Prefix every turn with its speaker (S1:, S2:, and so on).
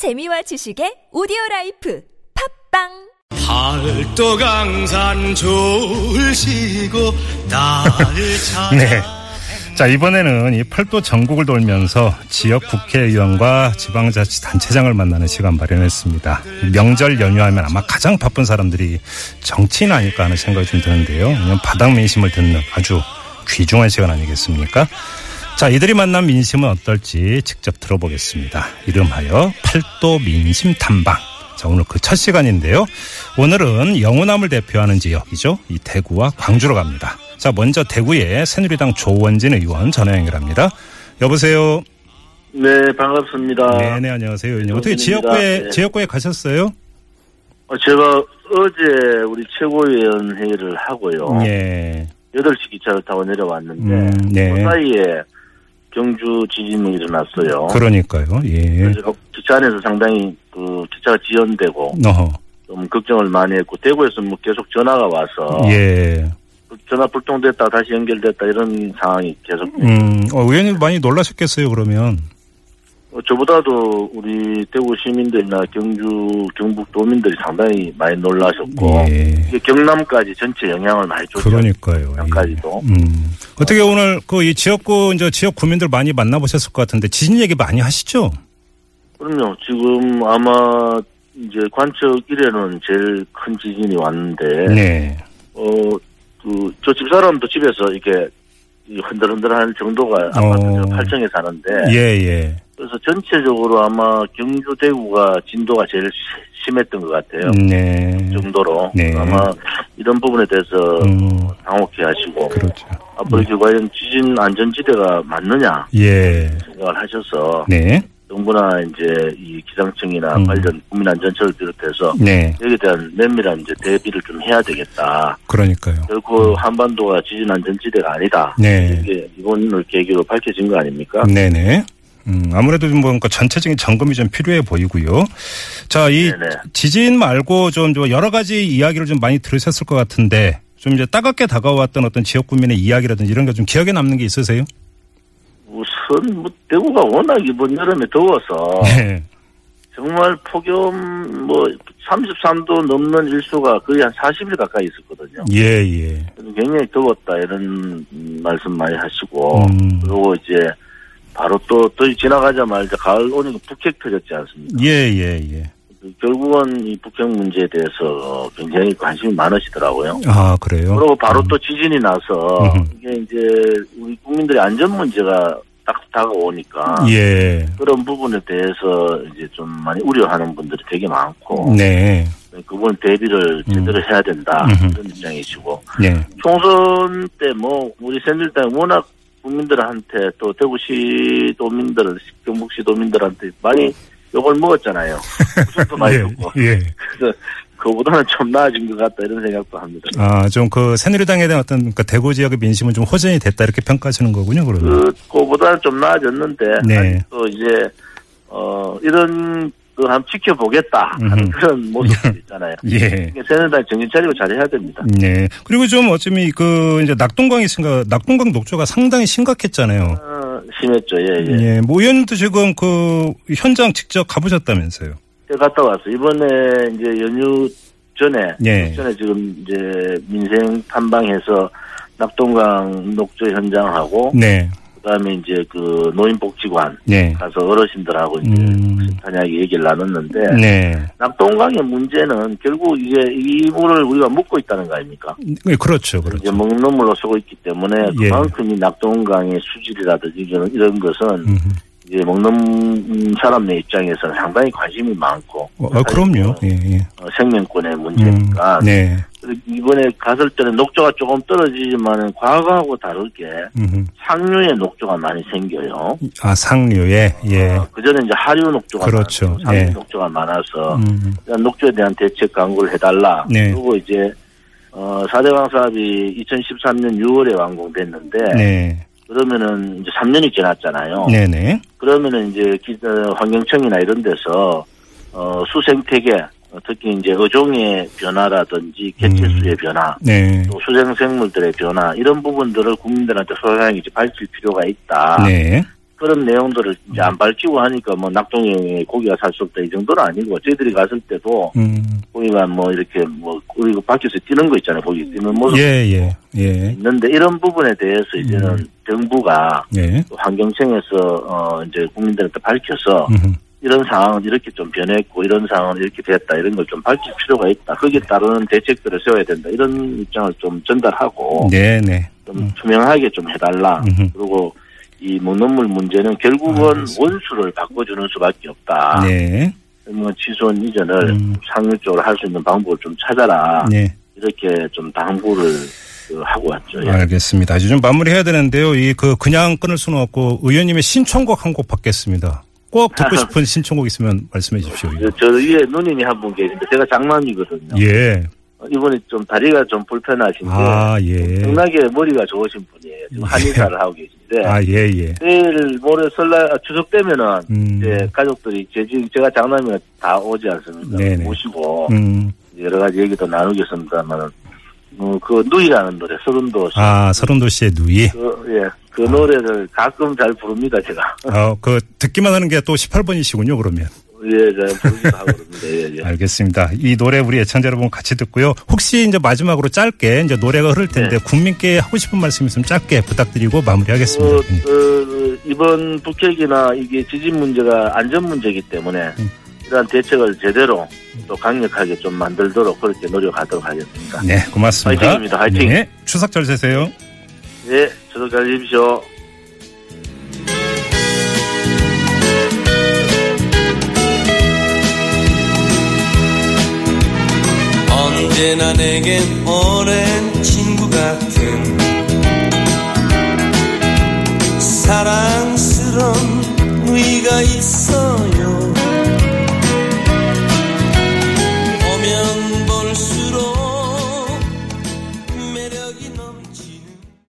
S1: 재미와 지식의 오디오 life 팟빵
S2: 팔도 강산 좋을시고 나를 찾아
S3: 네. 자, 이번에는 이 팔도 전국을 돌면서 지역 국회의원과 지방자치단체장을 만나는 시간 마련했습니다. 명절 연휴하면 아마 가장 바쁜 사람들이 정치인 아닐까 하는 생각이 좀 드는데요. 바닥 민심을 듣는 아주 귀중한 시간 아니겠습니까? 자, 이들이 만난 민심은 어떨지 직접 들어보겠습니다. 이름하여 팔도 민심 탐방. 자, 오늘 그 첫 시간인데요. 오늘은 영호남을 대표하는 지역이죠. 이 대구와 광주로 갑니다. 자, 먼저 대구의 새누리당 조원진 의원 전화 연결합니다. 여보세요.
S4: 네, 반갑습니다.
S3: 네 네, 안녕하세요. 의원님. 어떻게. 지역구에,
S4: 네.
S3: 지역구에 가셨어요?
S4: 어, 제가 어제 우리 최고위원 회의를 하고요.
S3: 예.
S4: 8시 기차를 타고 내려왔는데,
S3: 음, 네.
S4: 그 사이에 경주 지진이 일어났어요.
S3: 그러니까요. 예.
S4: 그래서 기차 안에서 상당히 그 기차가 지연되고
S3: 어허.
S4: 좀 걱정을 많이 했고, 대구에서 뭐 계속 전화가 와서
S3: 예.
S4: 그 전화 불통됐다 다시 연결됐다 이런 상황이 계속
S3: 음, 어, 의원님 많이 놀라셨겠어요, 그러면.
S4: 어, 저보다도 우리 대구 시민들이나 경주 경북 도민들이 상당히 많이 놀라셨고
S3: 예.
S4: 경남까지 전체 영향을 많이 줬죠.
S3: 그러니까요. 예.
S4: 까지도
S3: 음. 어떻게 오늘 그 이 지역구 이제 지역 구민들 많이 만나보셨을 것 같은데 지진 얘기 많이 하시죠?
S4: 그럼요. 지금 아마 이제 관측 이래는 제일 큰 지진이 왔는데
S3: 네.
S4: 어그 저 집사람도 집에서 이렇게 이 흔들흔들할 정도가 아파트
S3: 어.
S4: 저 8층에 사는데
S3: 예, 예.
S4: 그래서 전체적으로 아마 경주 대구가 진도가 제일 시- 심했던 것 같아요.
S3: 네.
S4: 정도로
S3: 네.
S4: 아마 이런 부분에 대해서
S3: 음,
S4: 당혹해하시고
S3: 그렇죠.
S4: 앞으로 이게 과연 지진 안전지대가 맞느냐
S3: 예.
S4: 생각을 하셔서
S3: 네.
S4: 정부나 이제 이 기상청이나
S3: 음.
S4: 관련 국민안전처를 비롯해서
S3: 네.
S4: 여기에 대한 면밀한 이제 대비를 좀 해야 되겠다.
S3: 그러니까요.
S4: 결코 한반도가 지진 안전지대가 아니다.
S3: 네.
S4: 이게 이번을 계기로 밝혀진 거 아닙니까?
S3: 네네. 음, 아무래도 좀 뭔가 전체적인 점검이 좀 필요해 보이고요. 자, 이
S4: 네네.
S3: 지진 말고 좀, 좀 여러 가지 이야기를 좀 많이 들으셨을 것 같은데 좀 이제 따갑게 다가왔던 어떤 지역 구민의 이야기라든지 이런 게 좀 기억에 남는 게 있으세요?
S4: 우선 뭐 대구가 워낙 이번 여름에 더워서
S3: 네.
S4: 정말 폭염 뭐 33도 넘는 일수가 거의 한 40일 가까이 있었거든요.
S3: 예, 예.
S4: 굉장히 더웠다 이런 음, 말씀 많이 하시고
S3: 음.
S4: 그리고 이제 바로 또, 또 지나가자마자 가을 오니까 북핵 터졌지 않습니까?
S3: 예, 예, 예.
S4: 그 결국은 이 북핵 문제에 대해서 굉장히 관심이 많으시더라고요.
S3: 아, 그래요?
S4: 그리고 바로 또 지진이 나서
S3: 음.
S4: 이게 이제 우리 국민들의 안전 문제가 딱 다가오니까
S3: 예.
S4: 그런 부분에 대해서 이제 좀 많이 우려하는 분들이 되게 많고
S3: 네.
S4: 그분 대비를 제대로 해야 된다
S3: 음흠.
S4: 이런 입장이시고
S3: 네.
S4: 총선 때 뭐 우리 새누리당 워낙 국민들한테 또 대구시 도민들, 경북시 도민들한테 많이 욕을 먹었잖아요. 웃음도 많이
S3: 예,
S4: 듣고
S3: 예.
S4: 그래서 그보다는 좀 나아진 것 같다 이런 생각도 합니다.
S3: 아, 좀 그 새누리당에 대한 어떤 그 대구 지역의 민심은 좀 호전이 됐다 이렇게 평가하시는 거군요, 그러면.
S4: 그 그보다는 좀 나아졌는데
S3: 네.
S4: 또 이제 어 이런 그 한번 지켜보겠다 하는
S3: 음흠.
S4: 그런 모습들 있잖아요.
S3: 예.
S4: 새누리당 정신 차리고 잘해야 됩니다.
S3: 네. 그리고 좀 어쩌면 그 이제 낙동강이 생각, 낙동강 녹조가 상당히 심각했잖아요.
S4: 어, 심했죠. 예, 예.
S3: 예. 모 의원님도 지금 그 현장 직접 가보셨다면서요.
S4: 제가 갔다 왔어요. 이번에 이제 연휴 전에
S3: 예.
S4: 전에 지금 이제 민생 탐방해서 낙동강 녹조 현장하고
S3: 네.
S4: 그다음에 이제 그 노인복지관
S3: 네.
S4: 가서 어르신들하고 이제
S3: 음.
S4: 간단하게 얘기를 나눴는데
S3: 네.
S4: 낙동강의 문제는 결국 이게 이 물을 우리가 먹고 있다는 거 아닙니까?
S3: 네, 그렇죠.
S4: 이제
S3: 그렇죠.
S4: 먹는 물로 쓰고 있기 때문에
S3: 예.
S4: 그만큼 이 낙동강의 수질이라든지 이런, 이런 것은
S3: 음.
S4: 이제 먹는 사람의 입장에서는 상당히 관심이 많고
S3: 어, 어, 그럼요. 예, 예.
S4: 어, 생명권의
S3: 음,
S4: 문제니까
S3: 네.
S4: 그리고 이번에 갔을 때는 녹조가 조금 떨어지지만 과거하고 다르게
S3: 음.
S4: 상류에 녹조가 많이 생겨요.
S3: 아, 상류에, 예.
S4: 그 전에 이제 하류 녹조가
S3: 그렇죠.
S4: 많고 상류
S3: 예.
S4: 녹조가 많아서
S3: 음.
S4: 일단 녹조에 대한 대책 강구를 해달라.
S3: 네.
S4: 그리고 이제 어 4대강 사업이 2013년 6월에 완공됐는데
S3: 네.
S4: 그러면은 이제 3년이 지났잖아요.
S3: 네네.
S4: 그러면은 이제 기- 어, 환경청이나 이런 데서 어 수생태계 어, 특히 이제 어종의 변화라든지 개체수의 변화
S3: 네.
S4: 또 수생생물들의 변화 이런 부분들을 국민들한테 소상하게 이제 밝힐 필요가 있다.
S3: 네.
S4: 그런 내용들을 이제 안 밝히고 하니까 뭐 낙동강에 고기가 살 수 없다 이 정도는 아니고 저희들이 갔을 때도
S3: 음.
S4: 고기가 뭐 이렇게 뭐 우리 그 밖에서 뛰는 거 있잖아요. 고기 뛰는 모습
S3: 예, 예, 예.
S4: 있는데 이런 부분에 대해서 이제는 정부가
S3: 예.
S4: 환경청에서 어 이제 국민들한테 밝혀서
S3: 음.
S4: 이런 상황은 이렇게 좀 변했고 이런 상황은 이렇게 됐다 이런 걸 좀 밝힐 필요가 있다. 거기에 따르는 대책들을 세워야 된다. 이런 입장을 좀 전달하고
S3: 네, 네.
S4: 좀 투명하게 좀 해달라.
S3: 음흠.
S4: 그리고 이 먹는물 문제는 결국은
S3: 알겠습니다.
S4: 원수를 바꿔주는 수밖에 없다.
S3: 네.
S4: 뭐 취소원 이전을
S3: 음.
S4: 상률적으로 할 수 있는 방법을 좀 찾아라.
S3: 네.
S4: 이렇게 좀 당부를 그 하고 왔죠. 예.
S3: 알겠습니다. 이제 좀 마무리해야 되는데요. 이 그 그냥 끊을 수는 없고 의원님의 신청곡 한 곡 받겠습니다. 꼭 듣고 싶은 신청곡 있으면 말씀해 주십시오.
S4: 저, 저 위에 누님이 한 분 계신데 제가 장남이거든요.
S3: 예.
S4: 어, 이분이 좀 다리가 좀 불편하신데
S3: 아, 예.
S4: 엄청나게 머리가 좋으신 분이에요. 지금 한의사를 하고 계신데
S3: 아, 예, 예.
S4: 내일 모레 설날 아, 추석 되면은
S3: 음.
S4: 이제 가족들이 제 지금 제가 장남이가 다 오지 않습니까?
S3: 네네.
S4: 모시고
S3: 음.
S4: 여러 가지 얘기도 나누겠습니다만은 어, 그 누이라는 노래 서른도 씨.
S3: 아, 서른도 씨의 누이.
S4: 그, 예, 그 노래를 가끔 잘 부릅니다 제가.
S3: 어, 그 듣기만 하는 게 또 18번이시군요, 그러면.
S4: 예, 제가 부르기도 하고 그러는데 예, 예.
S3: 알겠습니다. 이 노래 우리 애청자 여러분 같이 듣고요. 혹시 이제 마지막으로 짧게 이제 노래가 흐를 텐데
S4: 네.
S3: 국민께 하고 싶은 말씀 있으면 짧게 부탁드리고 마무리하겠습니다.
S4: 어, 어, 이번 북핵이나 이게 지진 문제가 안전 문제이기 때문에
S3: 음.
S4: 이러한 대책을 제대로 또 강력하게 좀 만들도록 그렇게 노력하도록 하겠습니다.
S3: 네, 고맙습니다.
S4: 화이팅입니다. 화이팅.
S3: 네, 추석 잘 되세요.
S4: 예, 저도 잘 계십시오.
S5: 언제나 내겐 오랜 친구 같은 사랑스런 누이가 있어